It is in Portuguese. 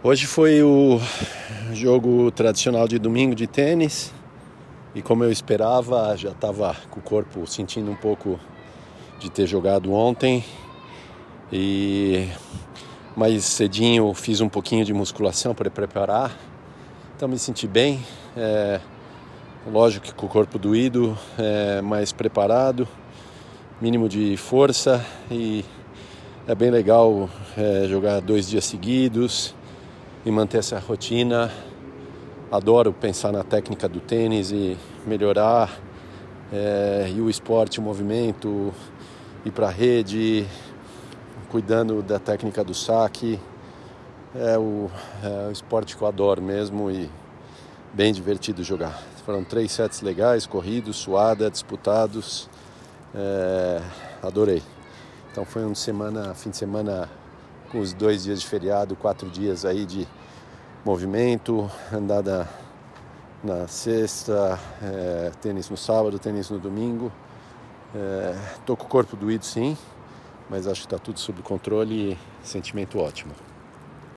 Hoje foi o jogo tradicional de domingo de tênis. E como eu esperava, já estava com o corpo sentindo um pouco de ter jogado ontem. E mais cedinho fiz um pouquinho de musculação para preparar, então me senti bem. É, lógico que com o corpo doído, é, mais preparado, mínimo de força. E é bem legal é, jogar dois dias seguidos e manter essa rotina. Adoro pensar na técnica do tênis e melhorar é, e o esporte, o movimento, ir para a rede, cuidando da técnica do saque. É o, é o esporte que eu adoro mesmo e bem divertido jogar. Foram três sets legais, corridos, suada, disputados. É, adorei. Então foi um semana, fim de semana com os dois dias de feriado, quatro dias aí de movimento, andada na sexta, é, tênis no sábado, tênis no domingo. É, tô com o corpo doído sim, mas acho que está tudo sob controle e sentimento ótimo.